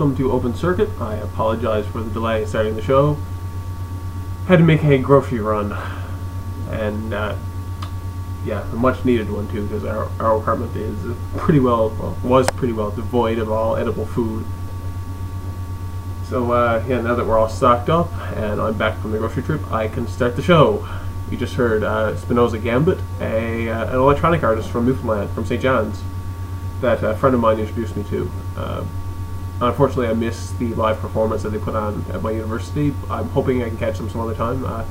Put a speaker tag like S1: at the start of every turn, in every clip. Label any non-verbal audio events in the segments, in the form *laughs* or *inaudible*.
S1: Welcome to Open Circuit. I apologize for the delay starting the show. Had to make a grocery run, and uh, yeah, a much needed one too, because our, our apartment is pretty well, well, was pretty well devoid of all edible food. So uh, yeah, now that we're all stocked up and I'm back from the grocery trip, I can start the show. You just heard uh, Spinoza Gambit, a uh, an electronic artist from Newfoundland, from St. John's, that a friend of mine introduced me to. Unfortunately, I missed the live performance that they put on at my university. I'm hoping I can catch them some other time. Uh,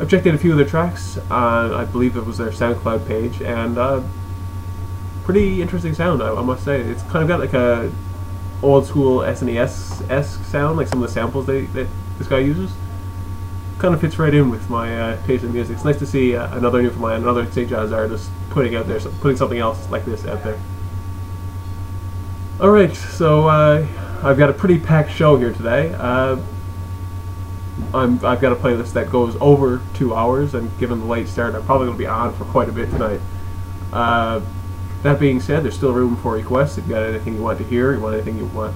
S1: I've checked out a few of their tracks. Uh, I believe it was their SoundCloud page, and uh, pretty interesting sound, I, I must say. It's kind of got like a old school SNES esque sound, like some of the samples they, that this guy uses. Kind of fits right in with my uh, taste in music. It's nice to see uh, another Newfoundland, another St. John's artist putting out there, putting something else like this out there. All right, so uh, I've got a pretty packed show here today. Uh, I'm, I've got a playlist that goes over two hours, and given the late start, I'm probably going to be on for quite a bit tonight. Uh, that being said, there's still room for requests. If you got anything you want to hear, you want anything you want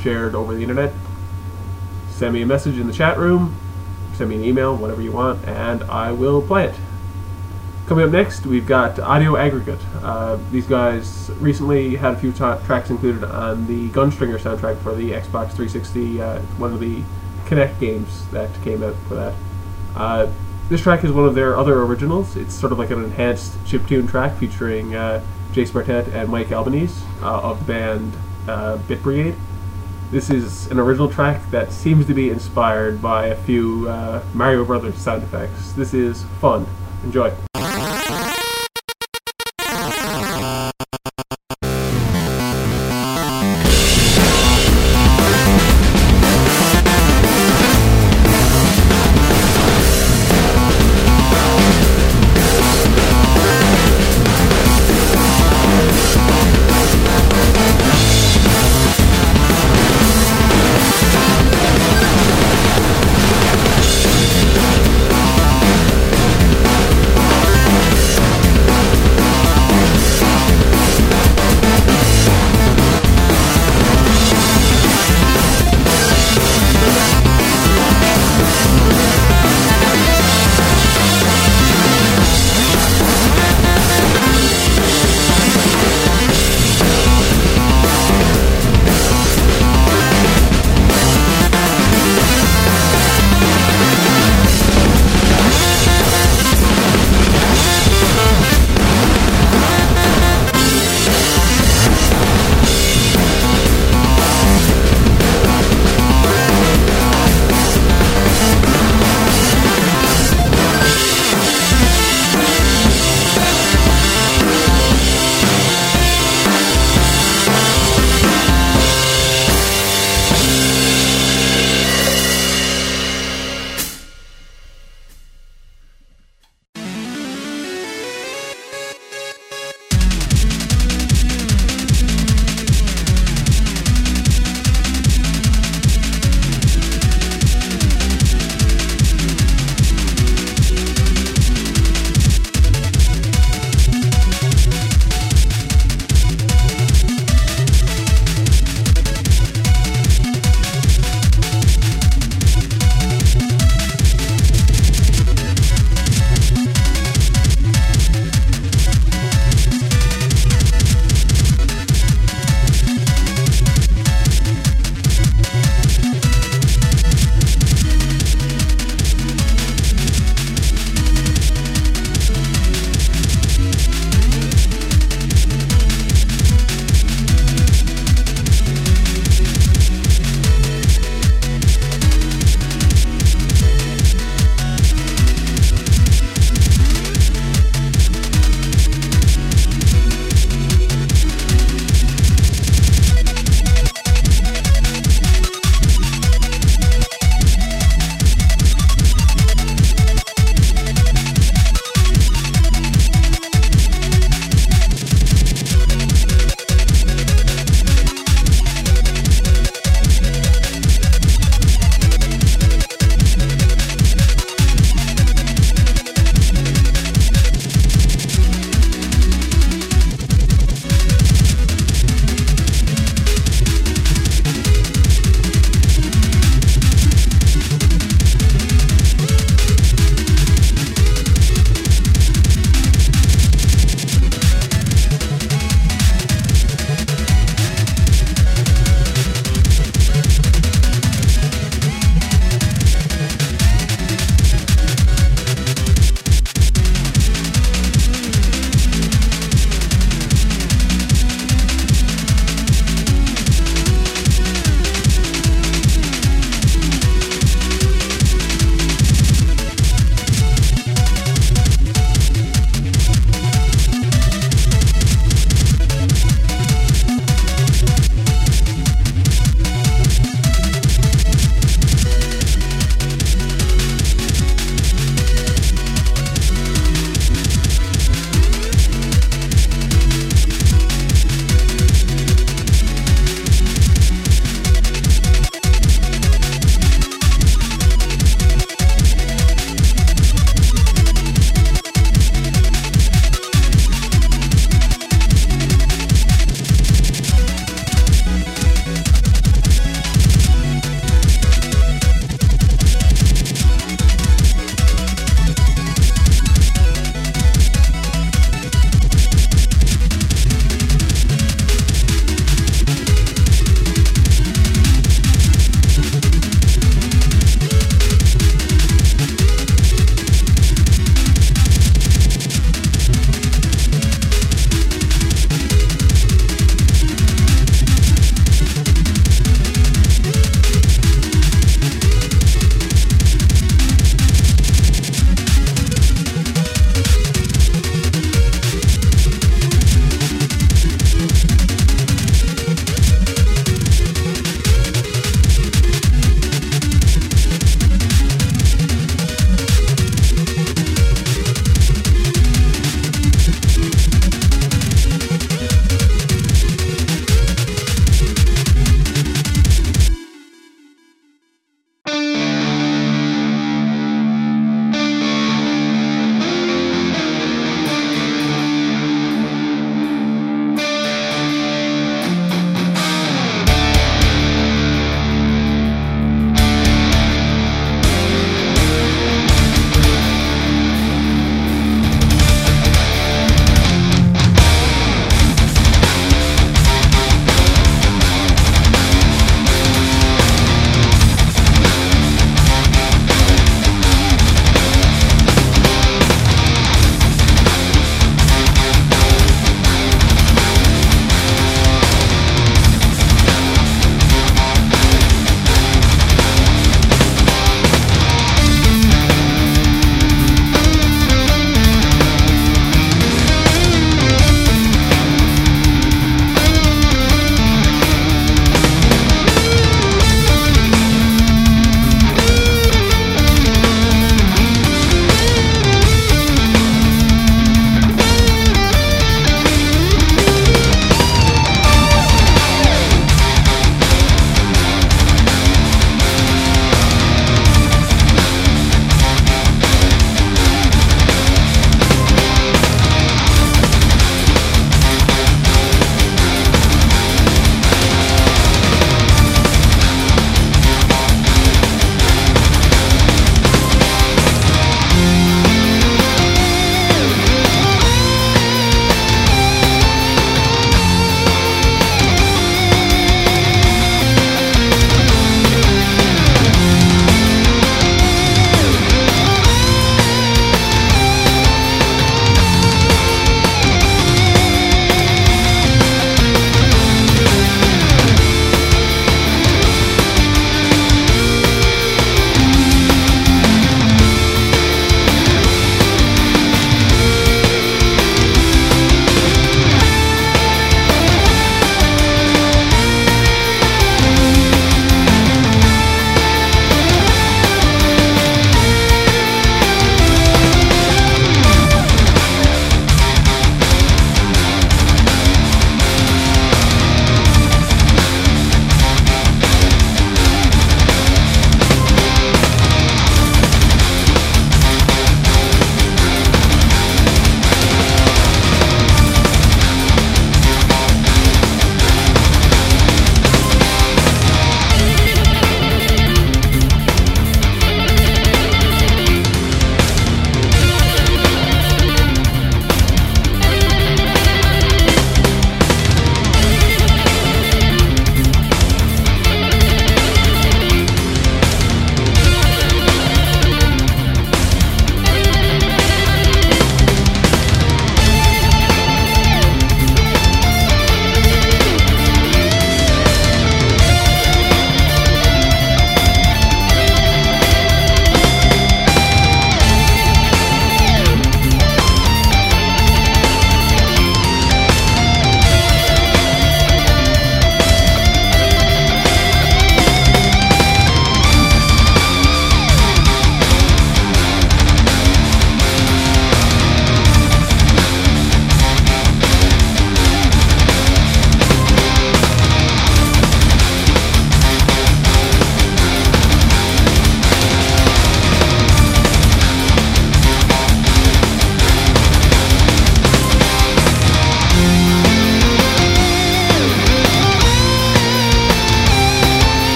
S1: shared over the internet, send me a message in the chat room, send me an email, whatever you want, and I will play it. Coming up next, we've got Audio Aggregate. Uh, these guys recently had a few tracks included on the Gunstringer soundtrack for the Xbox 360, uh, one of the Kinect games that came out for that. Uh, this track is one of their other originals. It's sort of like an enhanced chiptune track featuring uh, Jace Bartet and Mike Albanese uh, of the band uh, Bit Brigade. This is an original track that seems to be inspired by a few Mario Brothers sound effects. This is fun. Enjoy.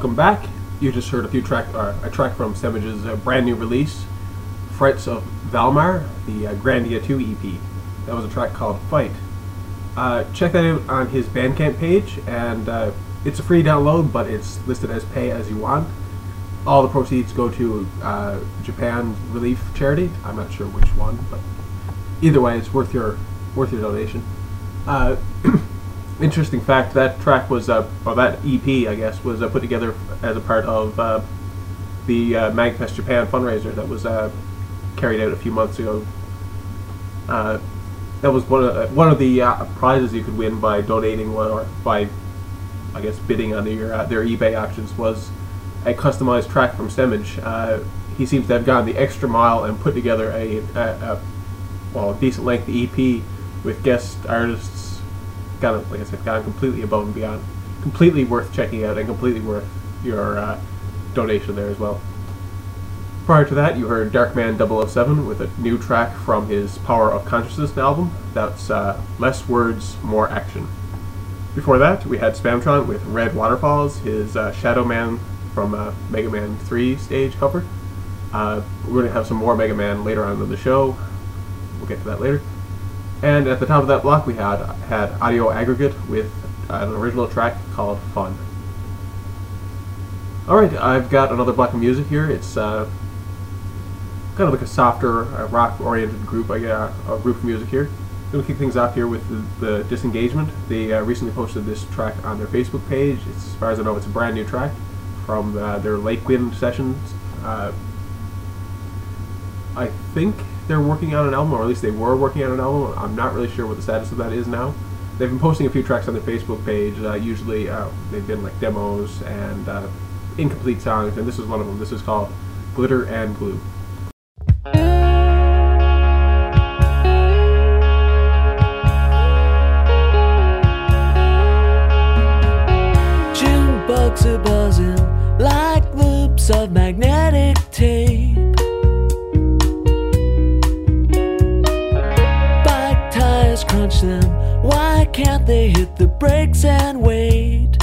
S1: Welcome back. You just heard a few track, uh, a track from Stemage's uh, brand new release, Frights of Valmar, the uh, Grandia 2 EP. That was a track called Fight. Uh, check that out on his Bandcamp page, and uh, it's a free download, but it's listed as pay as you want. All the proceeds go to uh, Japan Relief Charity. I'm not sure which one, but either way, it's worth your worth your donation. Interesting fact: that track was, uh, or that EP, I guess, was uh, put together as a part of uh, the uh, Magfest Japan fundraiser that was uh, carried out a few months ago. Uh, that was one of one of the prizes you could win by donating one or by, I guess, bidding on their uh, their eBay auctions was a customized track from Stemage. Uh, he seems to have gone the extra mile and put together a, a, a well, a decent length EP with guest artists. Of, like I said, gone completely above and beyond. Completely worth checking out and completely worth your uh, donation there as well. Prior to that, you heard Darkman 007 with a new track from his Power of Consciousness album. That's uh, Less Words, More Action. Before that, we had Spamtron with Red Waterfalls, his uh, Shadow Man from uh, Mega Man 3 stage cover. Uh, we're going to have some more Mega Man later on in the show. We'll get to that later. And at the top of that block, we had had Audio Aggregate with an original track called Fun. Alright, I've got another block of music here. It's uh, kind of like a softer, uh, rock-oriented group, I guess, a group of music here. I'm going to kick things off here with the, the Disengagement. They uh, recently posted this track on their Facebook page. It's, as far as I know, it's a brand new track from uh, their Lakewind sessions. Uh, I think they're working on an album, or at least they were working on an album. I'm not really sure what the status of that is now. They've been posting a few tracks on their Facebook page. Uh, usually, uh, they've been like demos and uh, incomplete songs, and this is one of them. This is called Glitter and Glue.
S2: June bugs are buzzing like loops of brakes and wait?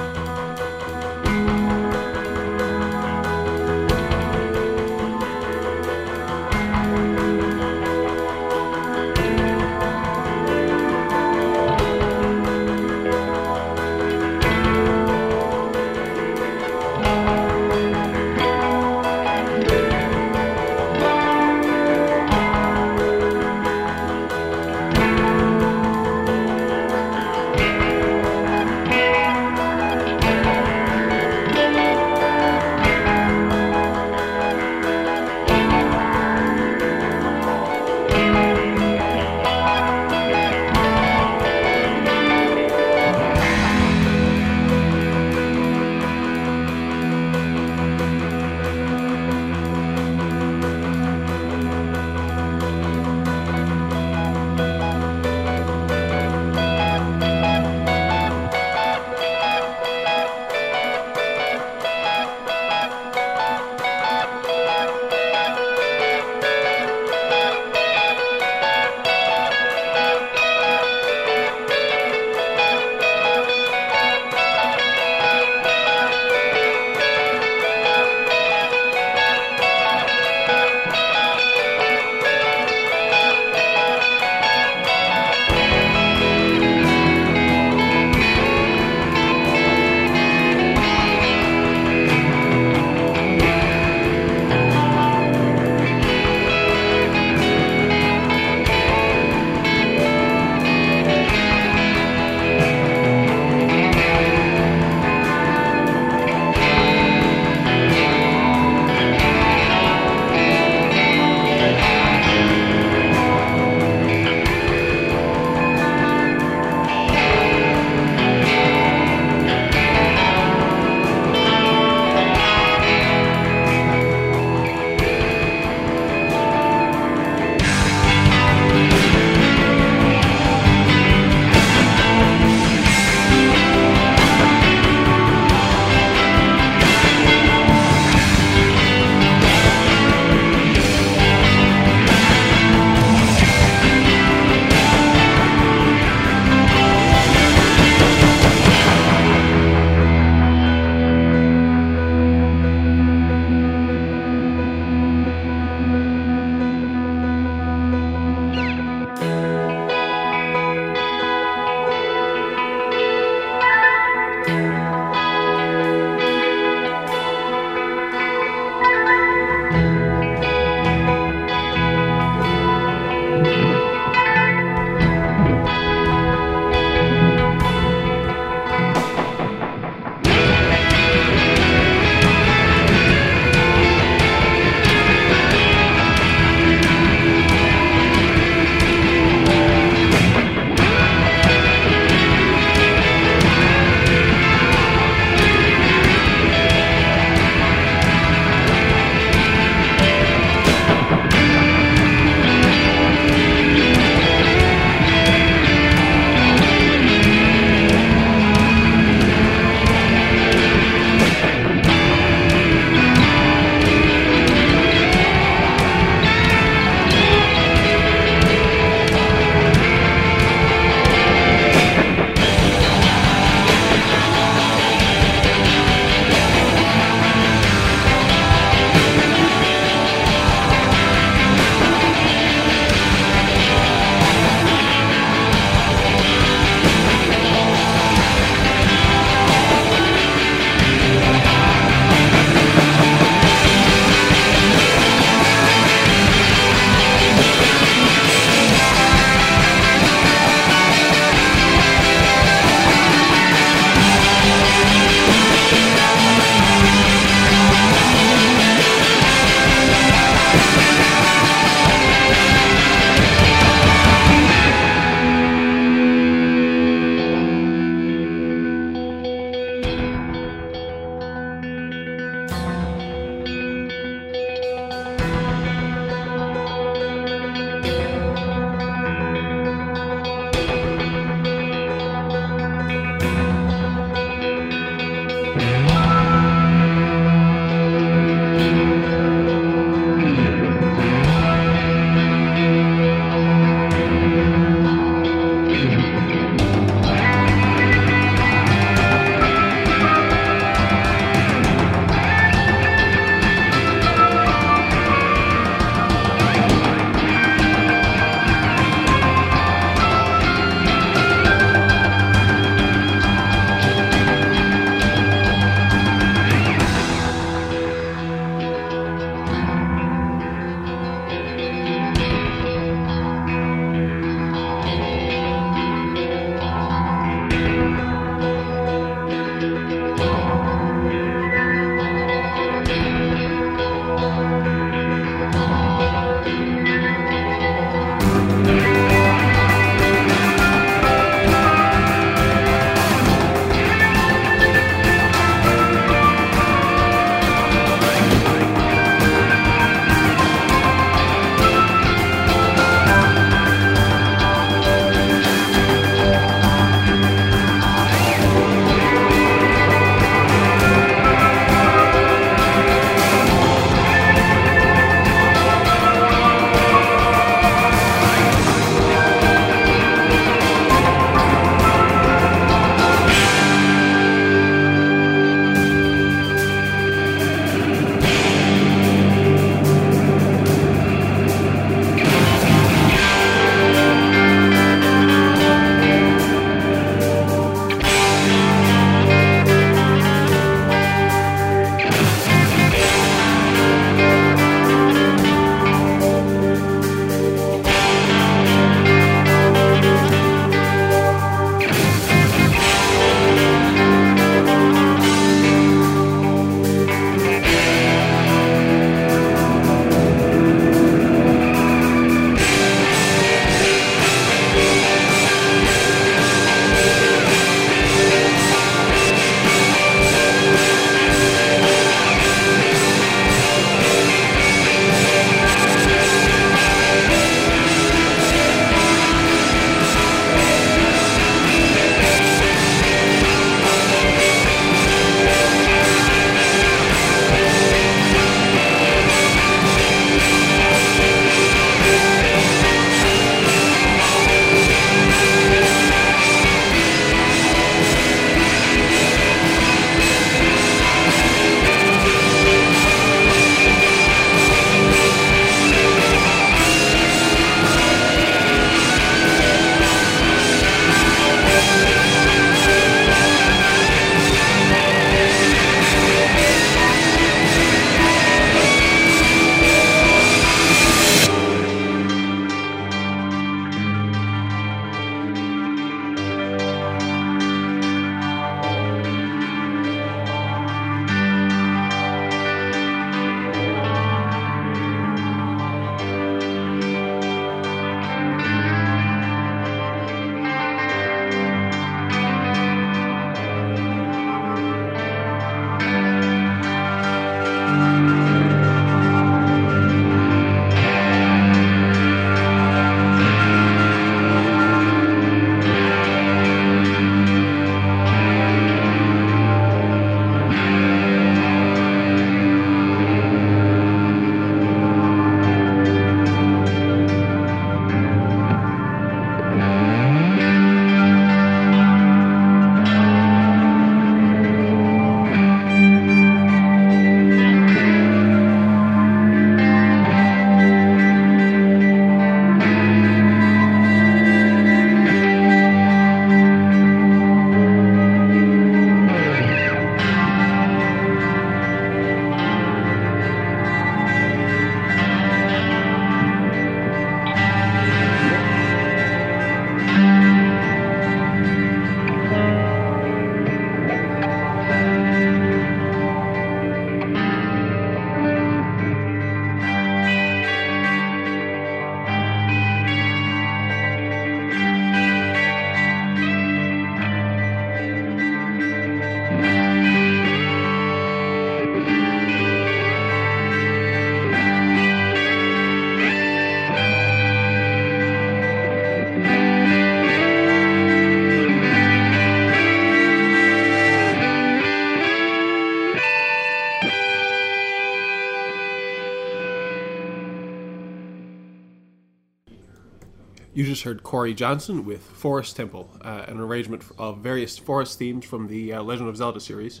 S1: Heard Corey Johnson with Forest Temple, uh, an arrangement of various forest themes from the uh, Legend of Zelda series.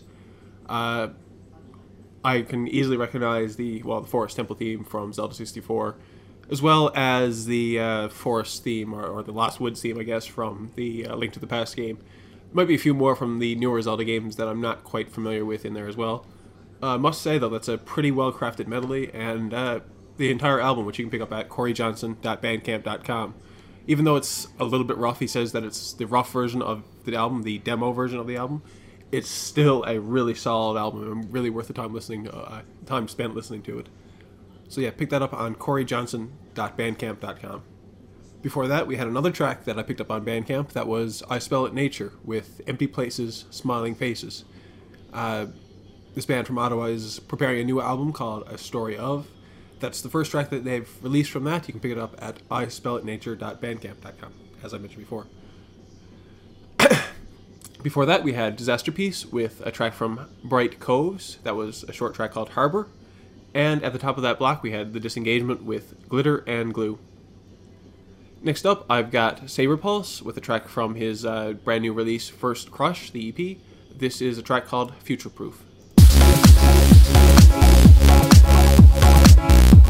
S1: Uh, I can easily recognize the well, the Forest Temple theme from Zelda 64, as well as the uh, Forest theme or, or, the Lost Woods theme, I guess, from the uh, Link to the Past game. Might be a few more from the newer Zelda games that I'm not quite familiar with in there as well. I uh, must say though, that's a pretty well crafted medley, and the entire album, which you can pick up at coreyjohnson.bandcamp.com even though it's a little bit rough, he says that it's the rough version of the album, the demo version of the album. It's still a really solid album and really worth the time listening, uh, time spent listening to it. So yeah, pick that up on coreyjohnson.bandcamp.com. Before that, we had another track that I picked up on Bandcamp that was I Spell It Nature with Empty Places, Smiling Faces. Uh, this band from Ottawa is preparing a new album called A Story of, that's the first track that they've released from that. You can pick it up at ispellitnature.bandcamp.com, as I mentioned before. *coughs* before that, we had Disasterpeace with a track from Bright Coves. That was a short track called Harbor. And at the top of that block, we had The Disengagement with Glitter and Glue. Next up, I've got Sabrepulse with a track from his uh, brand new release, First Crush, the EP. This is a track called Future Proof. Thank you.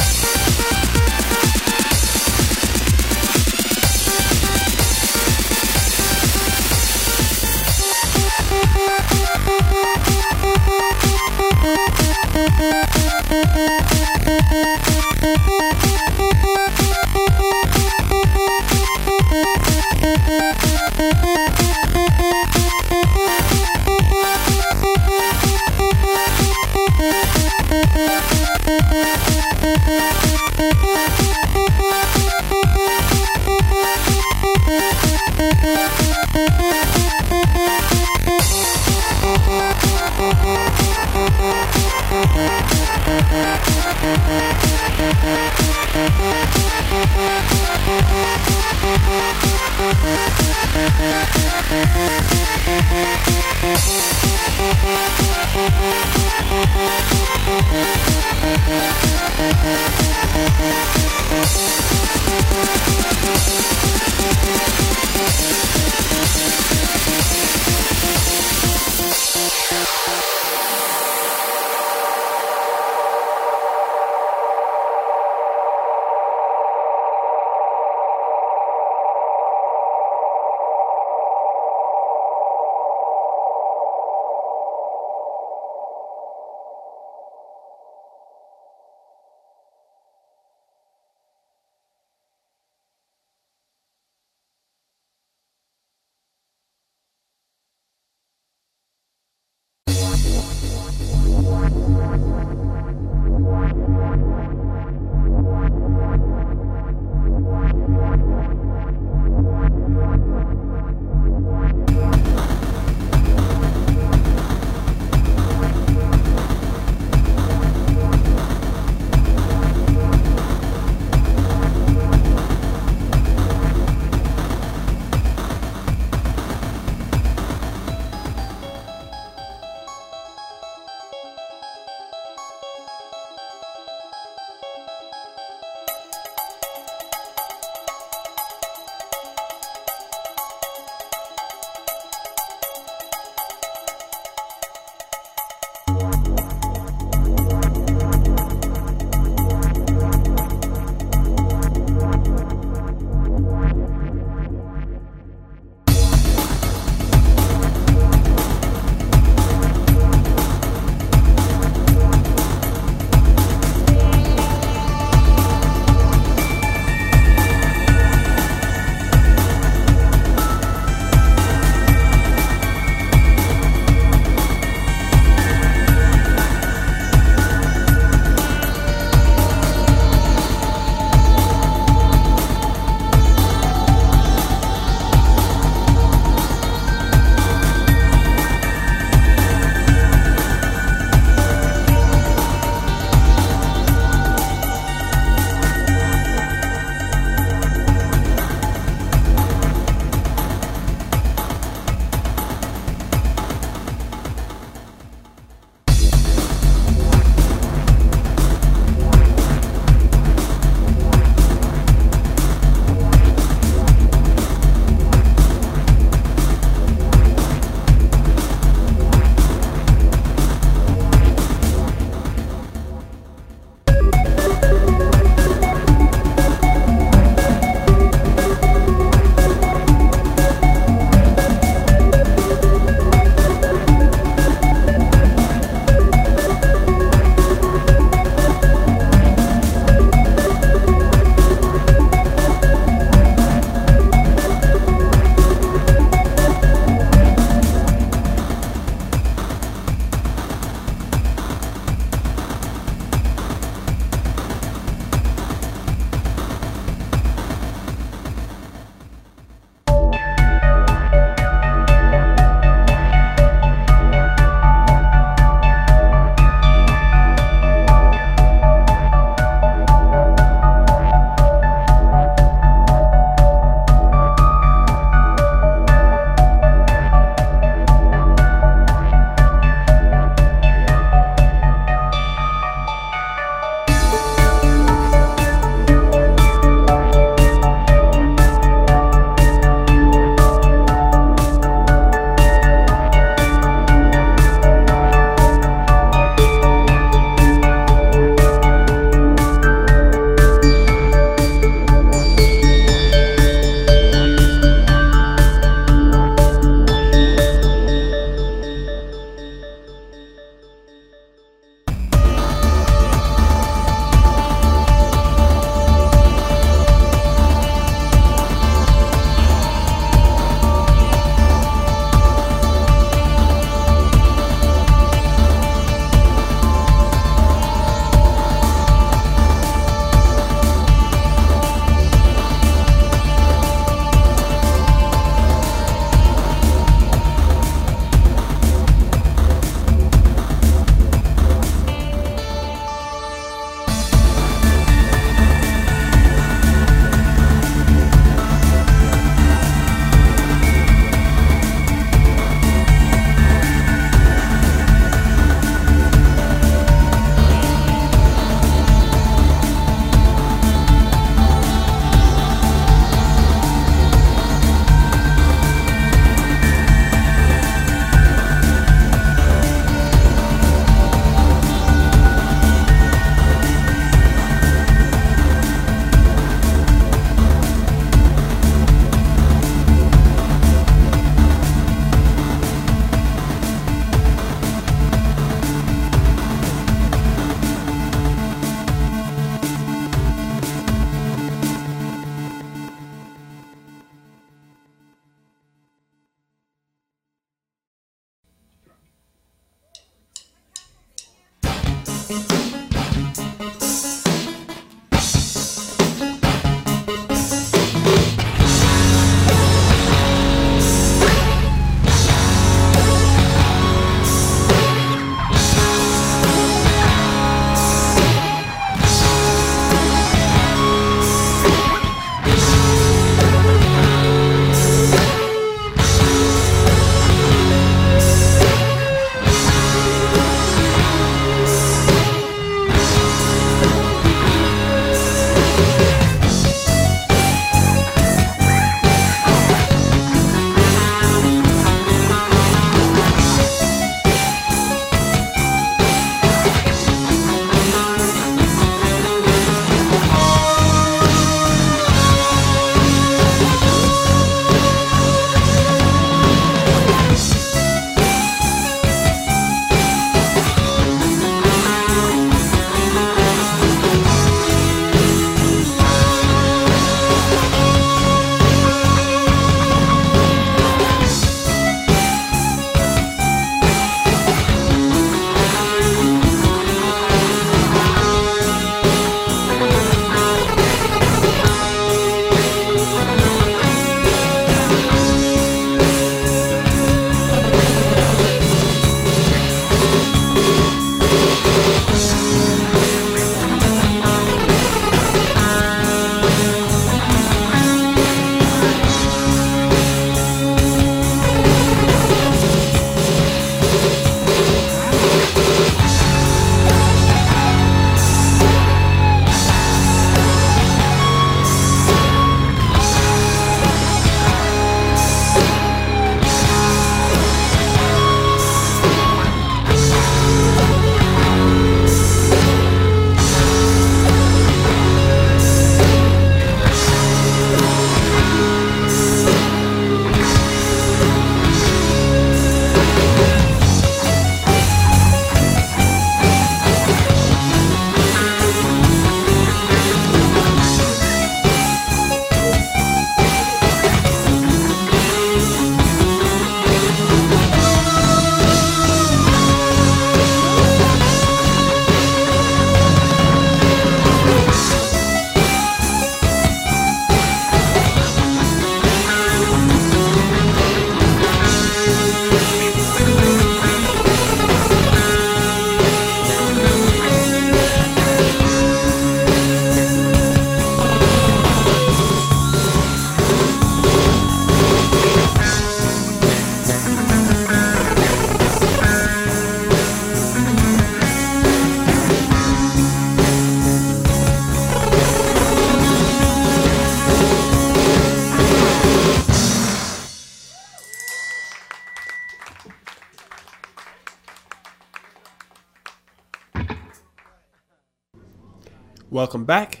S1: Welcome back.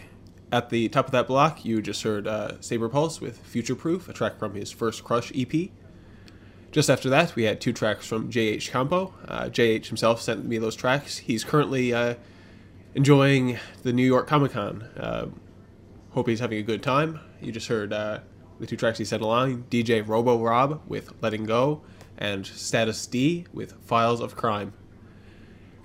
S1: At the top of that block, you just heard uh, Sabrepulse with Future Proof, a track from his first Crush EP. Just after that, we had two tracks from JH Campo. Uh, JH himself sent me those tracks. He's currently uh, enjoying the New York Comic Con. Uh, hope he's having a good time. You just heard uh, the two tracks he sent along DJ Robo Rob with Letting Go, and Status D with Files of Crime.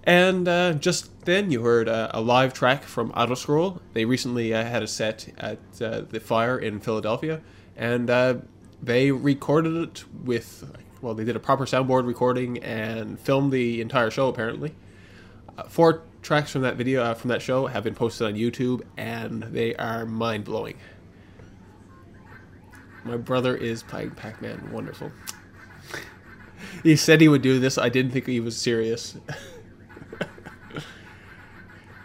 S1: And uh, just then, you heard uh, a live track from Autoscroll. They recently uh, had a set at uh, the Fire in Philadelphia, and uh, they recorded it with, well, they did a proper soundboard recording and filmed the entire show. Apparently, uh, four tracks from that video from that show have been posted on YouTube, and they are mind blowing. My brother is playing Pac-Man. Wonderful. *laughs* he said he would do this. I didn't think he was serious. *laughs*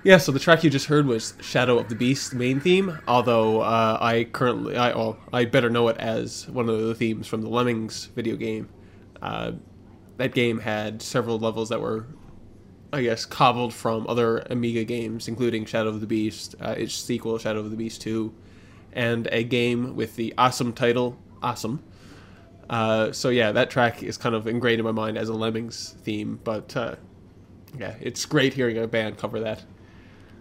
S1: Yeah, so the track you just heard was Shadow of the Beast main theme, although uh, I currently, I, well, I better know it as one of the themes from the Lemmings video game. Uh, that game had several levels that were, I guess, cobbled from other Amiga games, including Shadow of the Beast, uh, its sequel, Shadow of the Beast 2, and a game with the awesome title, Awesome. Uh, so yeah, that track is kind of ingrained in my mind as a Lemmings theme, but uh, yeah, it's great hearing a band cover that.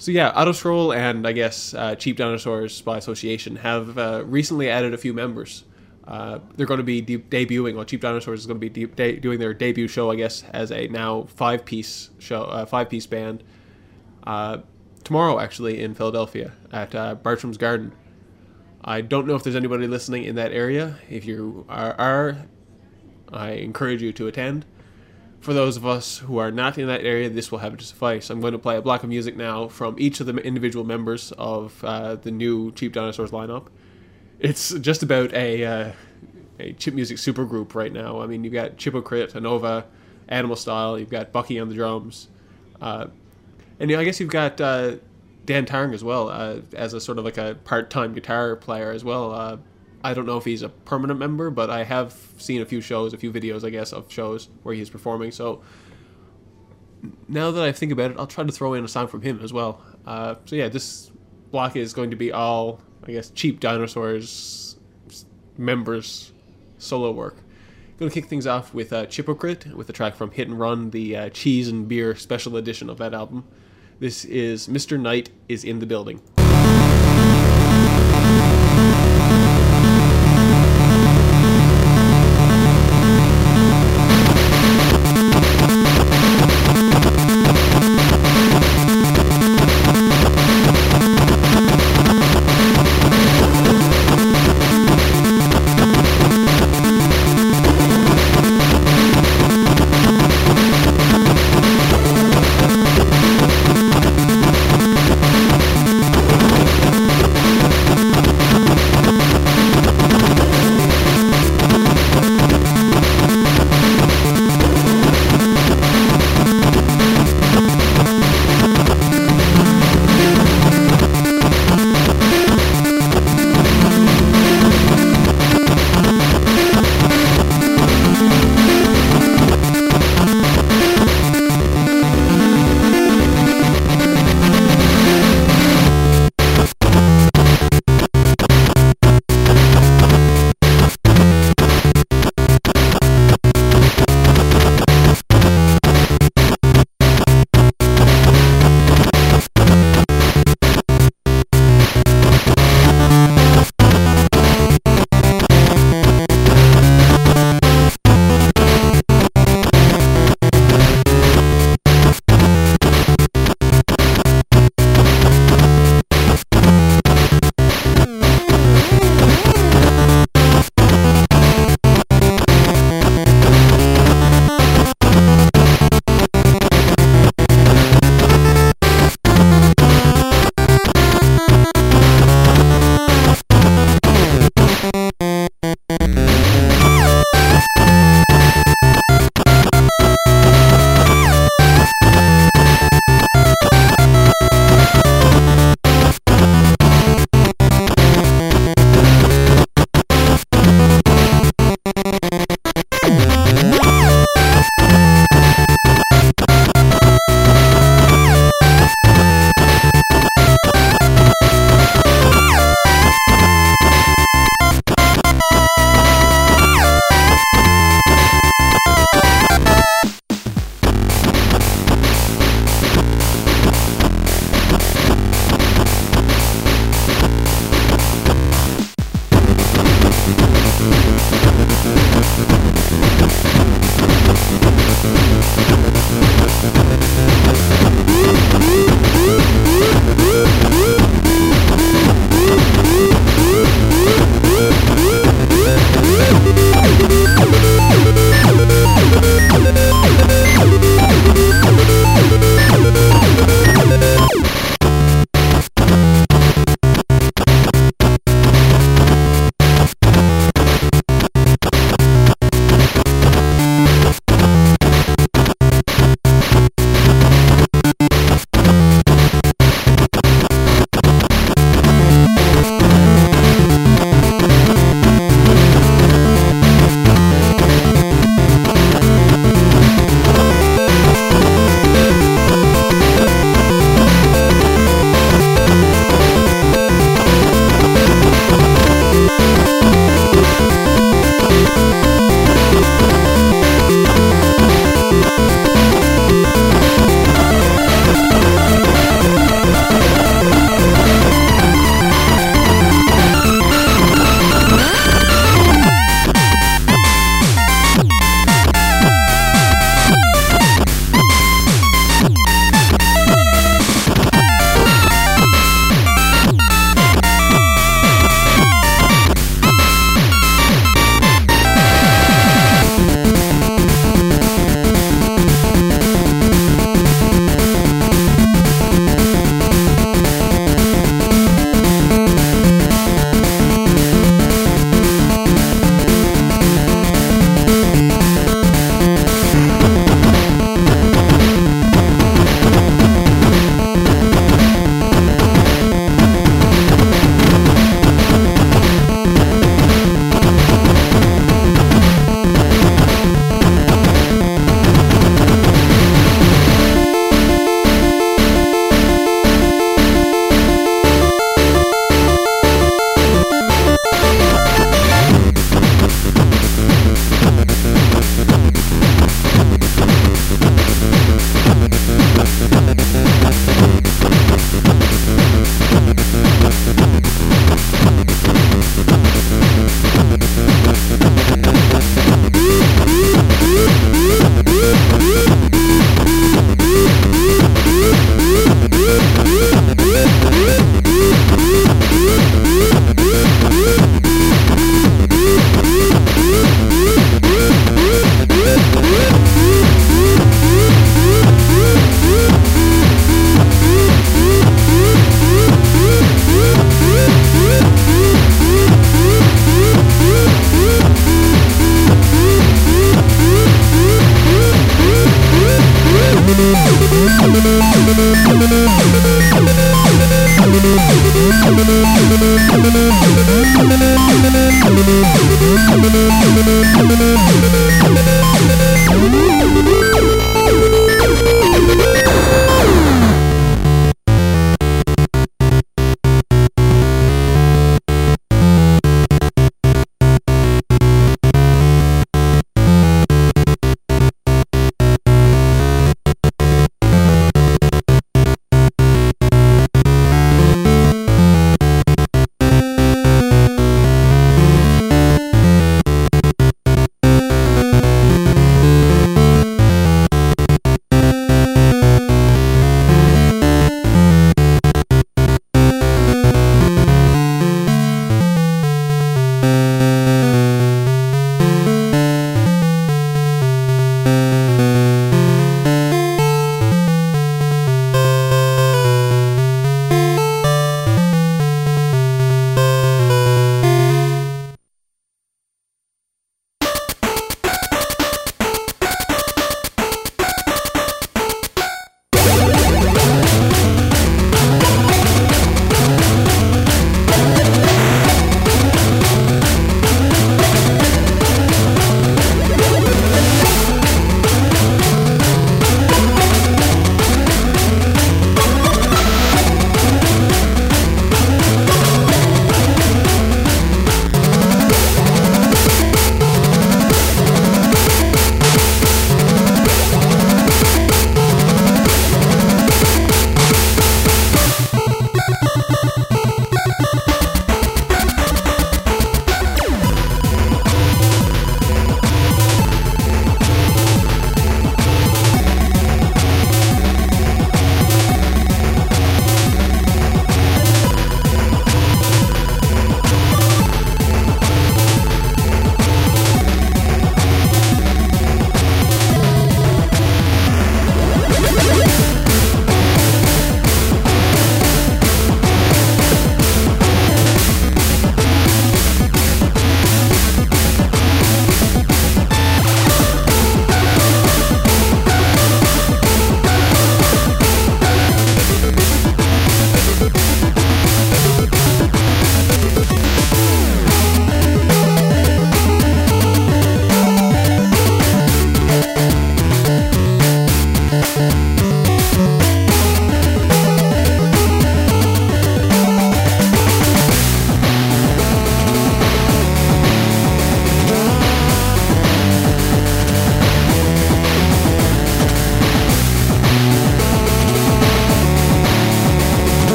S1: So yeah, Autoscroll and I guess uh, Cheap Dinosaurs by association have uh, recently added a few members. Uh, they're going to be de- debuting. Well, Cheap Dinosaurs is going to be de- de- doing their debut show, I guess, as a now five-piece show, uh, five-piece band uh, tomorrow, actually, in Philadelphia at uh, Bartram's Garden. I don't know if there's anybody listening in that area. If you are, are I encourage you to attend for those of us who are not in that area, this will have to suffice. I'm going to play a block of music now from each of the individual members of uh, the new Cheap Dinosaurs lineup. It's just about a uh, a chip music supergroup right now. I mean, you've got Chipocrite, Anova, Animal Style. You've got Bucky on the drums, uh, and I guess you've got uh, Dan Tarng as well uh, as a sort of like a part-time guitar player as well. I don't know if he's a permanent member, but I have seen a few shows, a few videos, I guess, of shows where he's performing. So now that I think about it, I'll try to throw in a song from him as well. Uh, so yeah, this block is going to be all, I guess, cheap dinosaurs members solo work. Going to kick things off with uh, Chipocrite with a track from Hit and Run, the uh, cheese and beer special edition of that album. This is Mr. Knight is in the building.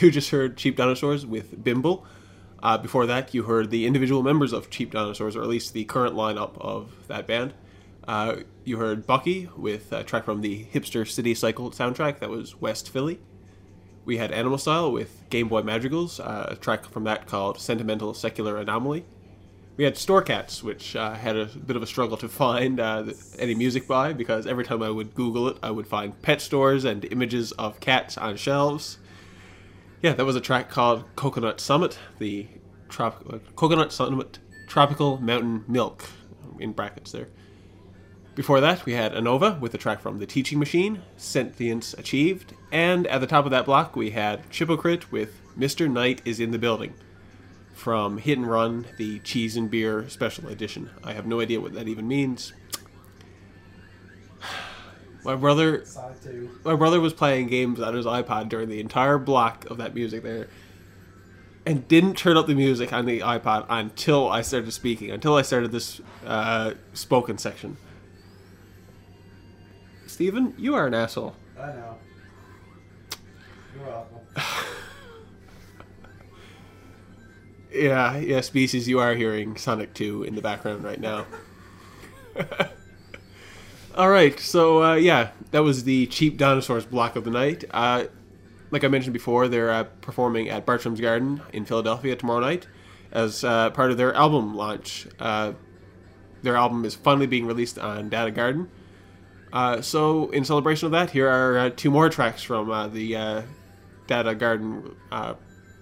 S1: You just heard Cheap Dinosaurs with Bimble. Uh, before that, you heard the individual members of Cheap Dinosaurs, or at least the current lineup of that band. Uh, you heard Bucky with a track from the Hipster City Cycle soundtrack, that was West Philly. We had Animal Style with Game Boy Madrigals, uh, a track from that called Sentimental Secular Anomaly. We had Store Cats, which uh, had a bit of a struggle to *laughs* find uh, any music by because every time I would Google it, I would find pet stores and images of cats on shelves. Yeah, that was a track called Coconut Summit, the trop- uh, Coconut Summit Tropical Mountain Milk, in brackets there. Before that, we had Anova with a track from The Teaching Machine, Sentience Achieved, and at the top of that block, we had Chipocrite with Mr. Knight is in the Building from Hit and Run, the Cheese and Beer Special Edition. I have no idea what that even means. My brother, my brother was playing games on his iPod during the entire block of that music there, and didn't turn up the music on the iPod until I started speaking, until I started this uh, spoken section. Steven, you are an asshole.
S3: I know. You're awful. *laughs*
S1: Yeah, yeah, species, you are hearing Sonic 2 in the background right now. *laughs* All right, so uh, yeah, that was the Cheap Dinosaurs block of the night. Uh, like I mentioned before, they're uh, performing at Bartram's Garden in Philadelphia tomorrow night as uh, part of their album launch. Uh, their album is finally being released on Data Garden. Uh, so, in celebration of that, here are two more tracks from the Data Garden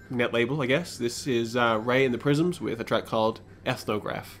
S1: net label, I guess. This is Ray and the Prisms with a track called Ethnograph.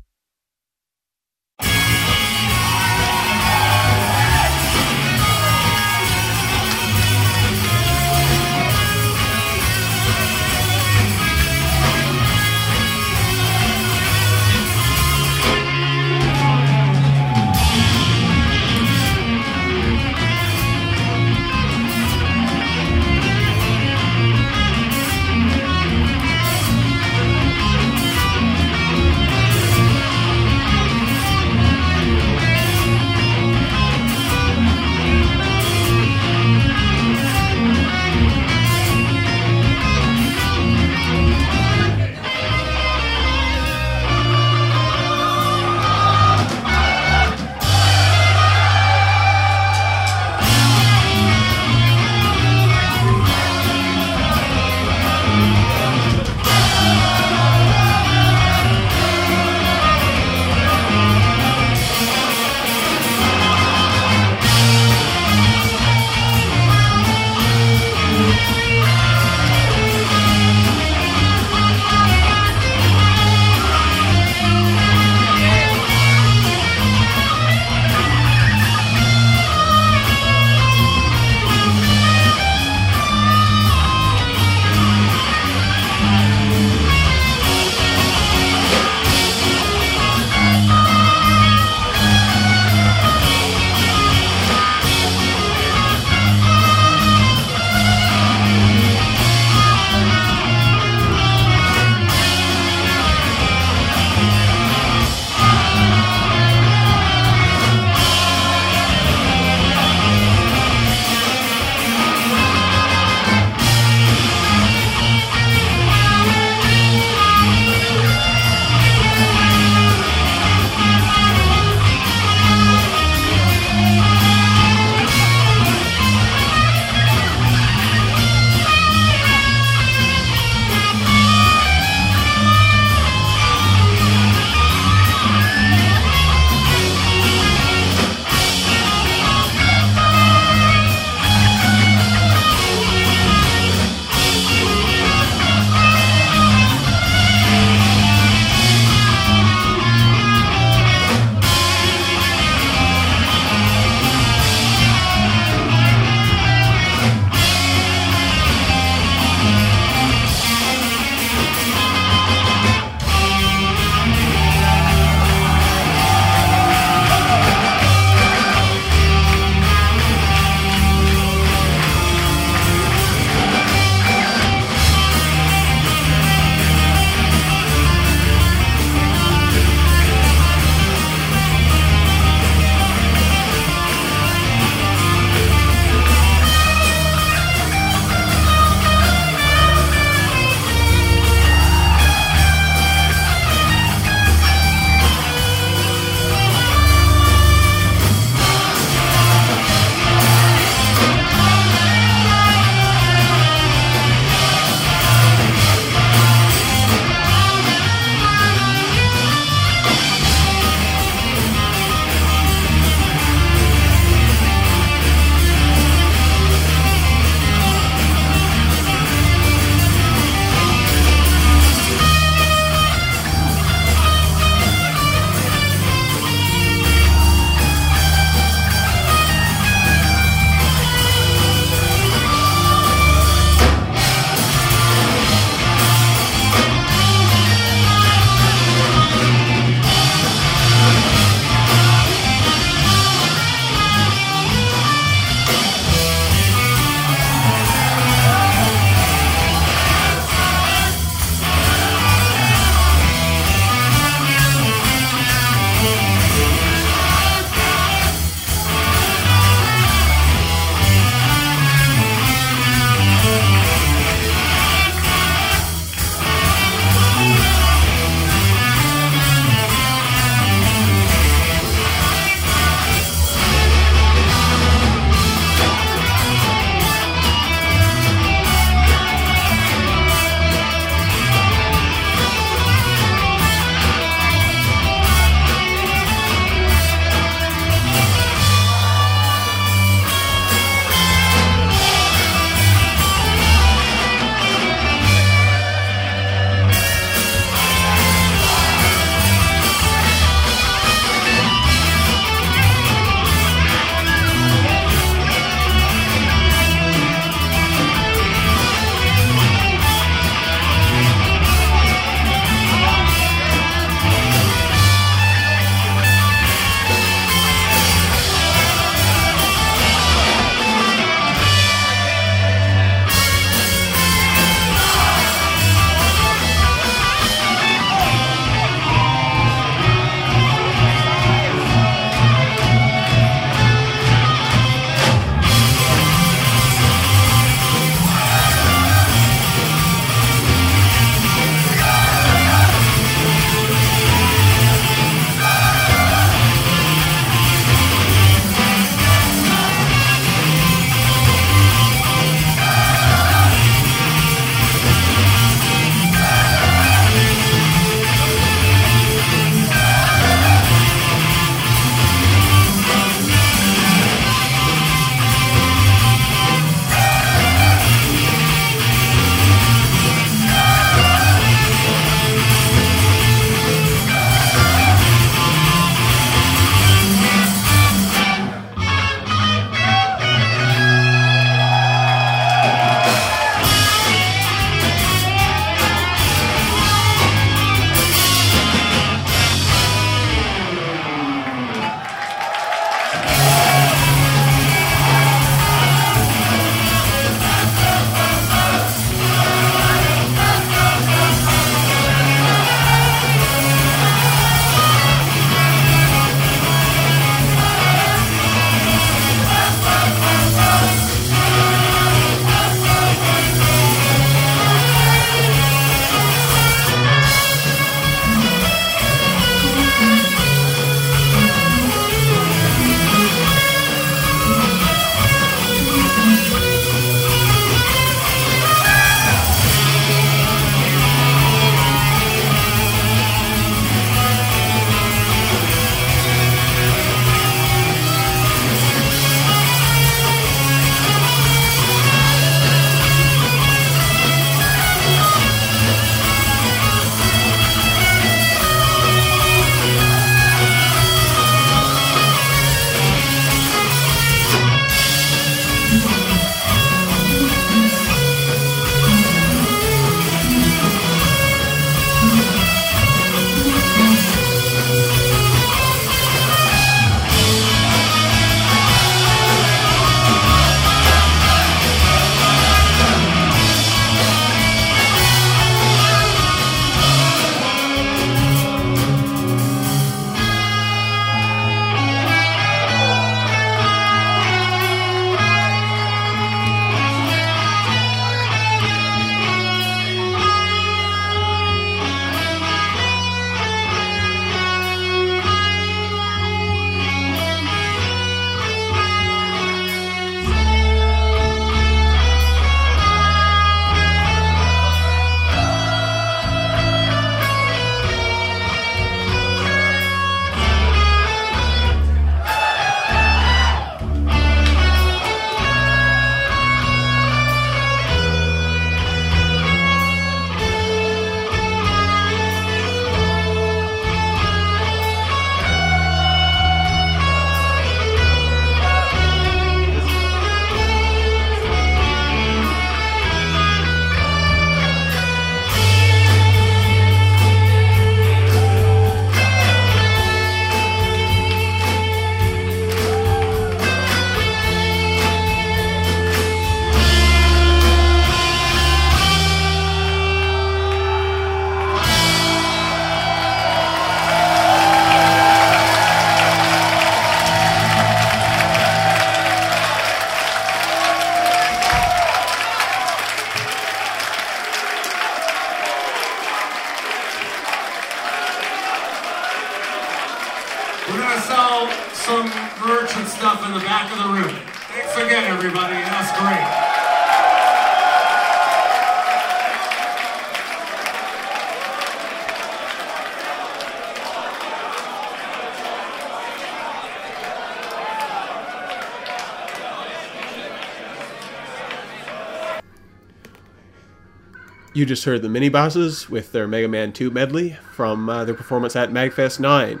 S1: You just heard the mini bosses with their Mega Man 2 medley from uh, their performance at MagFest 9.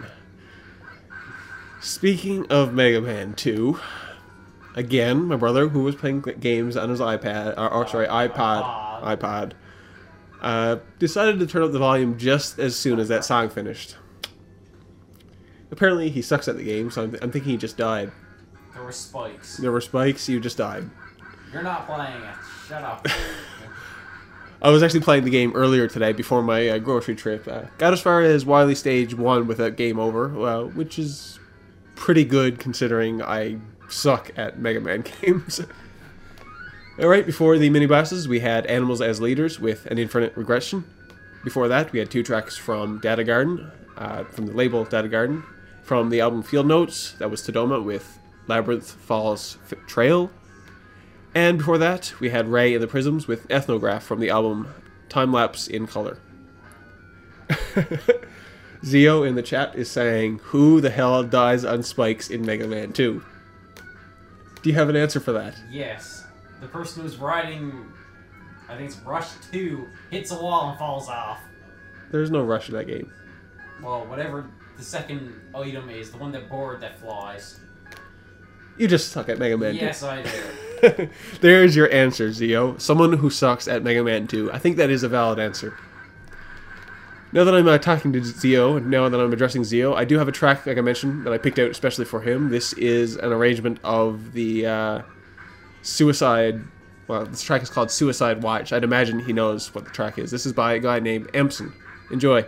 S1: Speaking of Mega Man 2, again, my brother, who was playing games on his iPad, or, or sorry, iPod, iPod, uh, decided to turn up the volume just as soon as that song finished. Apparently, he sucks at the game, so I'm, I'm thinking he just died.
S4: There were spikes.
S1: There were spikes, you just died.
S4: You're not playing it. Shut up. *laughs*
S1: I was actually playing the game earlier today before my uh, grocery trip. Uh, got as far as Wily Stage 1 without game over, uh, which is pretty good considering I suck at Mega Man *laughs* games. Alright, before the mini bosses, we had Animals as Leaders with An Infinite Regression. Before that, we had two tracks from Data Garden, uh, from the label Data Garden. From the album Field Notes, that was Tadoma with Labyrinth Falls Trail. And before that, we had Ray and the Prisms with Ethnograph from the album Time Lapse in Color. *laughs* Zio in the chat is saying, Who the hell dies on spikes in Mega Man 2? Do you have an answer for that?
S4: yes. The person who's riding, I think it's Rush 2, hits a wall and falls off.
S1: There's no rush in that game.
S4: Well, whatever the second item is, the one that board that flies.
S1: You just suck at Mega Man 2.
S4: Yes, I do. *laughs*
S1: There's your answer, Zio. Someone who sucks at Mega Man 2. I think that is a valid answer. Now that I'm uh, talking to Zio, and now that I'm addressing Zio, I do have a track, like I mentioned, that I picked out especially for him. This is an arrangement of the uh, Suicide... Well, this track is called Suicide Watch. I'd imagine he knows what the track is. This is by a guy named Empson. Enjoy.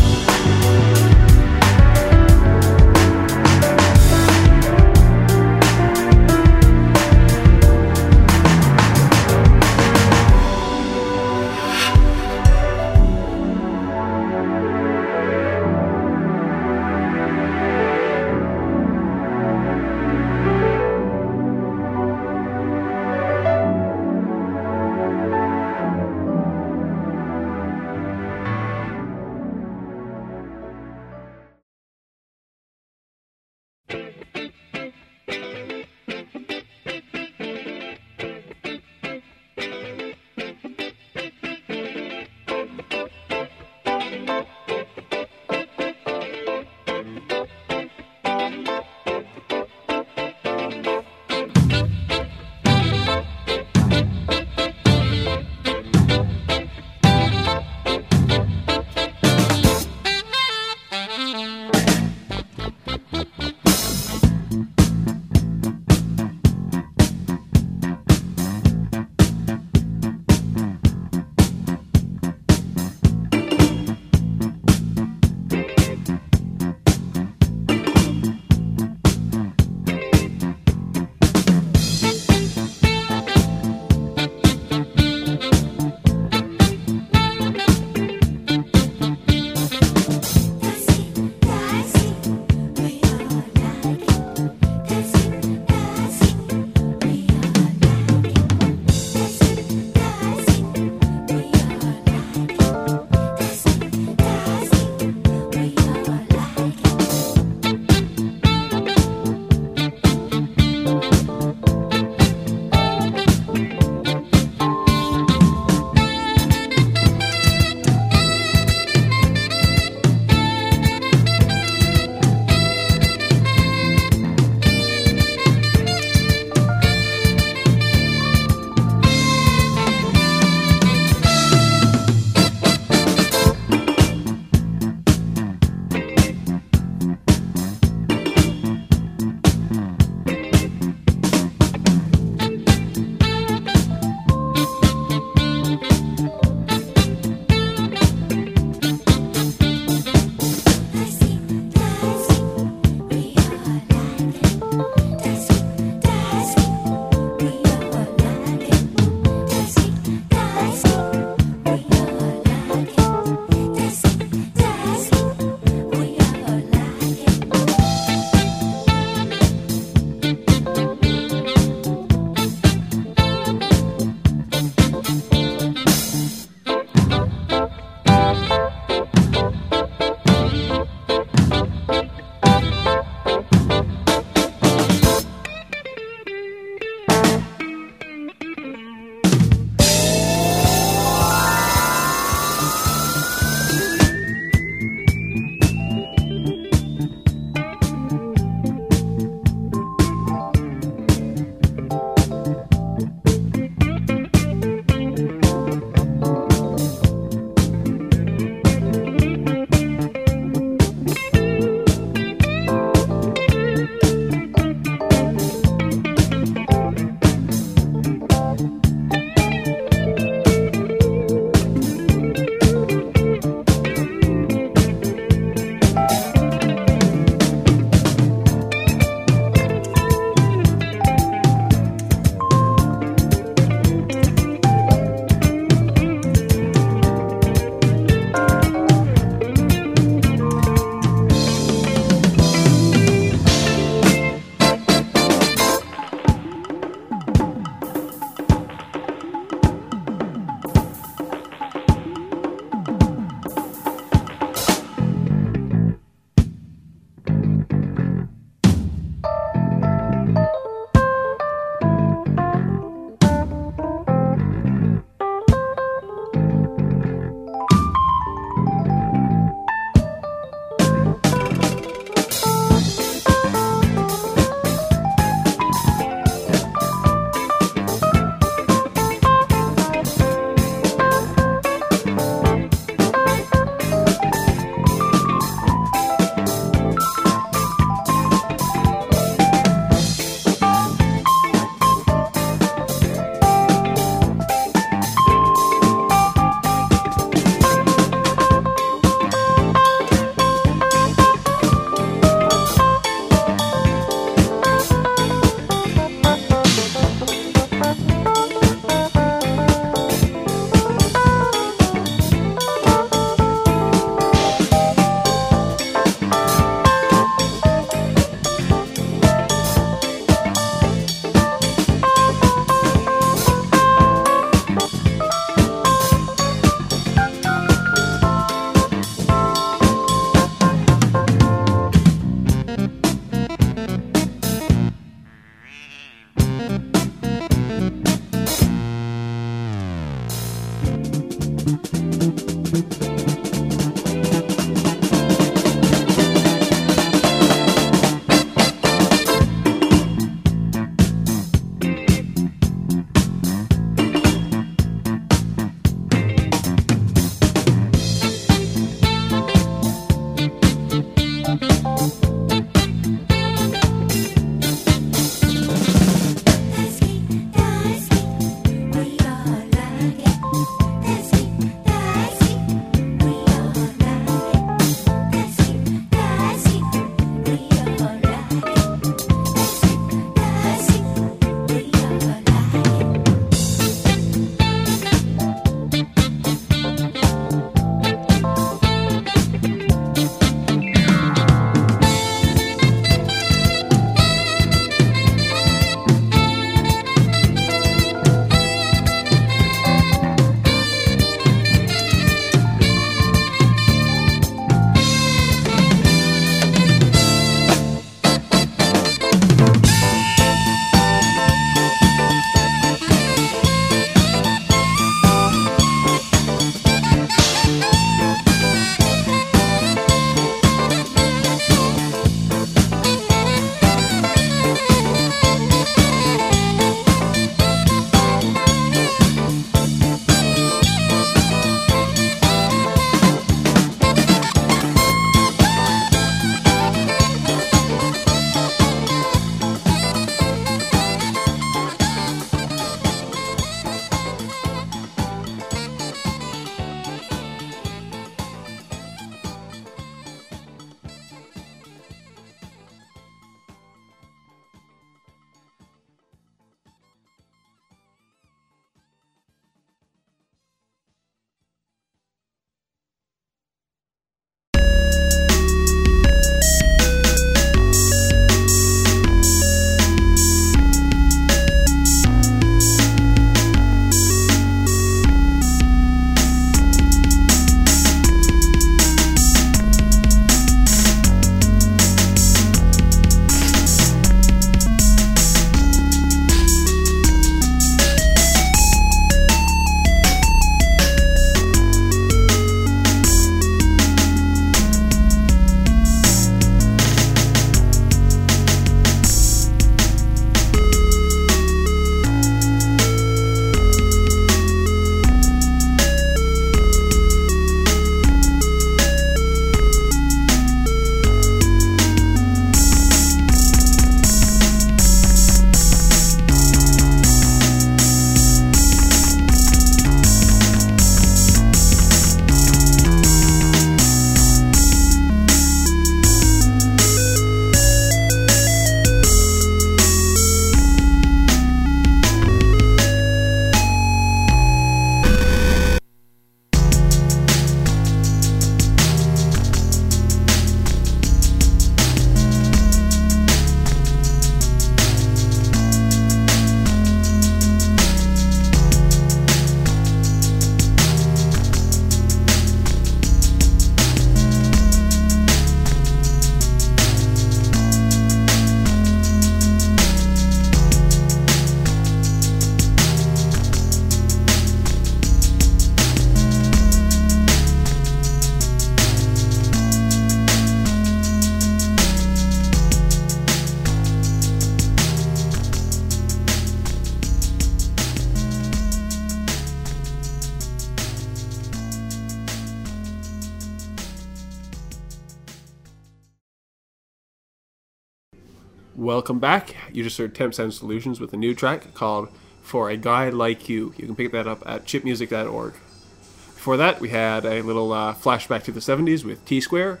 S1: Welcome back. You just heard Temp Sound Solutions with a new track called For a Guy Like You. You can pick that up at chipmusic.org. Before that, we had a little uh, flashback to the 70s with T Square.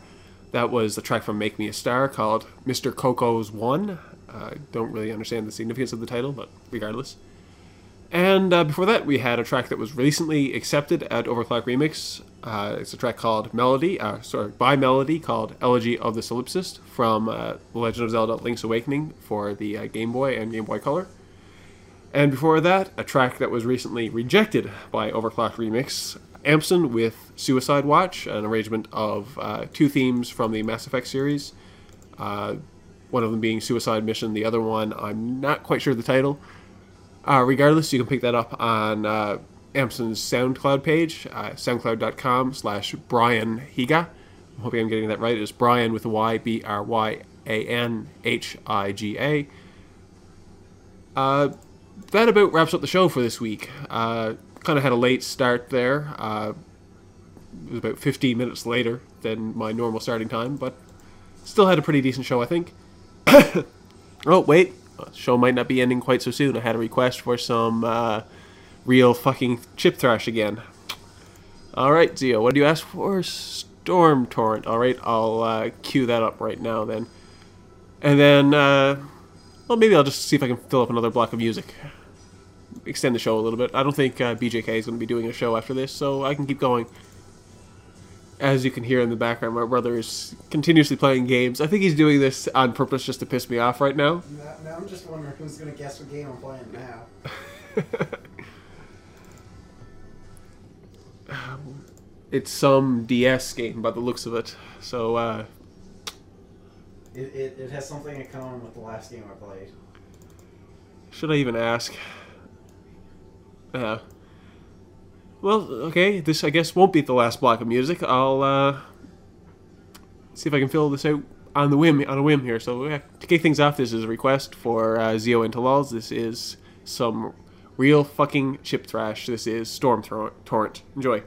S1: That was the track from Make Me a Star called Mr. Coco's One. I don't really understand the significance of the title, but regardless. And uh, before that, we had a track that was recently accepted at OverClocked ReMix. Uh, it's a track called Melody, uh, sorry, by Melody, called Elegy of the Solipsist from uh, The Legend of Zelda Link's Awakening for the uh, Game Boy and Game Boy Color. And before that, a track that was recently rejected by OverClocked ReMix, Ampson with Suicide Watch, an arrangement of uh, two themes from the Mass Effect series. One of them being Suicide Mission, the other one, I'm not quite sure the title. Uh, regardless, you can pick that up on uh, Ampson's SoundCloud page, uh, soundcloud.com slash Brian Higa. I'm hoping I'm getting that right. It's Brian with a Y, B R Y A N H I G A. Uh, that about wraps up the show for this week. Uh, kind of had a late start there. Uh, it was about 15 minutes later than my normal starting time, but still had a pretty decent show, I think. *coughs* oh, wait. Show might not be ending quite so soon. I had a request for some uh, real fucking chip thrash again. Alright, Zio, what do you ask for? Storm Torrent. Alright, I'll uh, cue that up right now then. And then, uh, well, maybe I'll just see if I can fill up another block of music. Extend the show a little bit. I don't think uh, BJK is going to be doing a show after this, so I can keep going. As you can hear in the background, my brother is continuously playing games. I think he's doing this on purpose just to piss me off right now.
S3: Now, now I'm just wondering who's gonna guess what game I'm playing now. *laughs*
S1: It's some DS game by the looks of it. So, uh,
S3: It, it, it has something in common with the last game I played.
S1: should I even ask? Yeah. Well, okay, this I guess won't be the last block of music. I'll uh, see if I can fill this out on the whim on a whim here. So yeah, to kick things off, this is a request for uh, Zio and Talals. This is some real fucking chip thrash. This is Storm Torrent. Enjoy.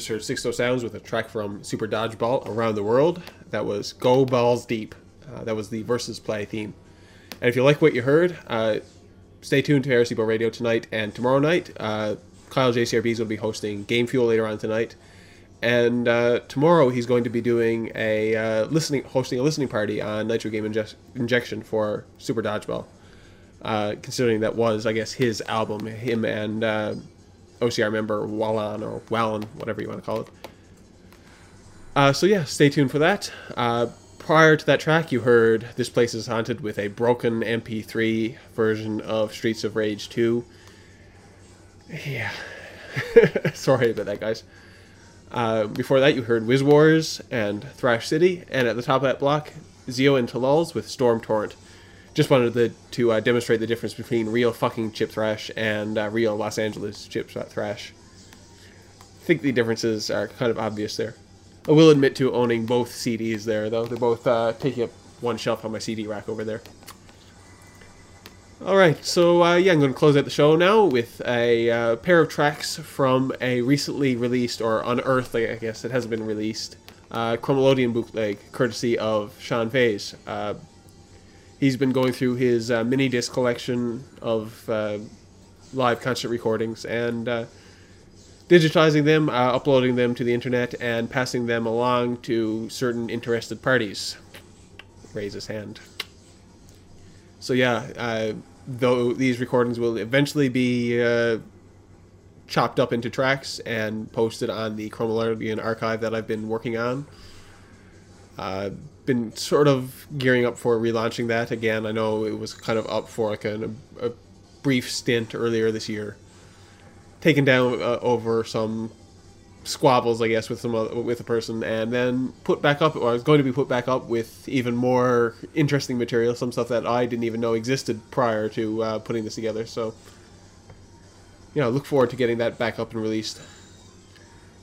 S1: Just heard Sixto Sounds with a track from Super Dodgeball Around the World. That was Go Balls Deep. Uh, that was the versus play theme. And if you like what you heard, uh, stay tuned to Arecibo Radio tonight and tomorrow night. Uh, Kyle JCRB is going to be hosting Game Fuel later on tonight. And uh, tomorrow he's going to be doing a uh, listening, hosting a listening party on Nitro Game Inje- Injection for Super Dodgeball. Uh, considering that was, I guess, his album, him and uh, OCR member Wallan or Wallen, whatever you want to call it. Uh, so yeah, stay tuned for that. Uh, prior to that track, you heard "This Place Is Haunted" with a broken MP3 version of Streets of Rage 2. Yeah, *laughs* sorry about that, guys. Uh, before that, you heard Wiz Wars and Thrash City, and at the top of that block, Zio and Talals with Storm Torrent. Just wanted to, to uh, demonstrate the difference between real fucking chip thrash and uh, real Los Angeles chip thrash. I think the differences are kind of obvious there. I will admit to owning both CDs there, though. They're both uh, taking up one shelf on my CD rack over there. Alright, so uh, yeah, I'm going to close out the show now with a uh, pair of tracks from a recently released, or unearthed, I guess, it hasn't been released, uh, bootleg, courtesy of Sean Faze. He's been going through his uh, mini disc collection of uh, live concert recordings and uh, digitizing them, uh, uploading them to the internet, and passing them along to certain interested parties. Raise his hand. So yeah, uh, though these recordings will eventually be uh, chopped up into tracks and posted on the Chromelodian archive that I've been working on. Been sort of gearing up for relaunching that again. I know it was kind of up for like a, a brief stint earlier this year, taken down uh, over some squabbles, I guess, with some other, with a person, and then put back up, or is going to be put back up with even more interesting material, some stuff that I didn't even know existed prior to uh, putting this together. So, you know, look forward to getting that back up and released.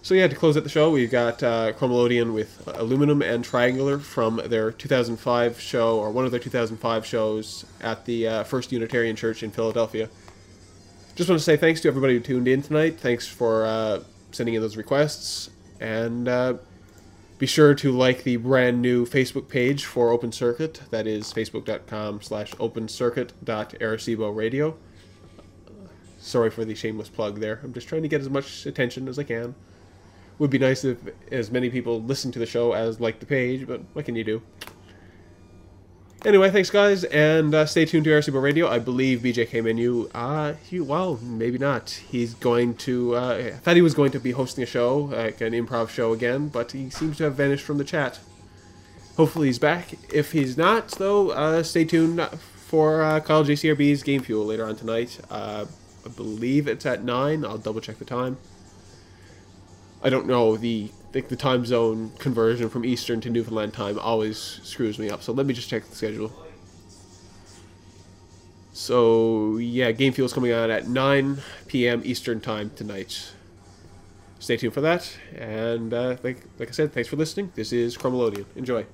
S1: So yeah, to close out the show, we've got uh, with Aluminum and Triangular from their 2005 show, or one of their 2005 shows at the uh, First Unitarian Church in Philadelphia. Just want to say thanks to everybody who tuned in tonight. Thanks for uh, sending in those requests, and uh, be sure to like the brand new Facebook page for Open Circuit. That is facebook.com slash radio. Sorry for the shameless plug there. I'm just trying to get as much attention as I can would be nice if as many people listen to the show as like the page, but what can you do? Anyway, thanks guys, and uh, stay tuned to Arecibo Radio. I believe BJK Menu, uh, he, well, maybe not. He's going to, uh, I thought he was going to be hosting a show, like an improv show again, but he seems to have vanished from the chat. Hopefully he's back. If he's not, though, uh, stay tuned for uh, Kyle JCRB's Game Fuel later on tonight. Uh, I believe it's at 9. I'll double check the time. I don't know the like the time zone conversion from Eastern to Newfoundland time always screws me up. So let me just check the schedule. So yeah, Game Fuel's coming out at 9 p.m. Eastern time tonight. Stay tuned for that. And uh, like like I said, thanks for listening. This is Chromelodian. Enjoy.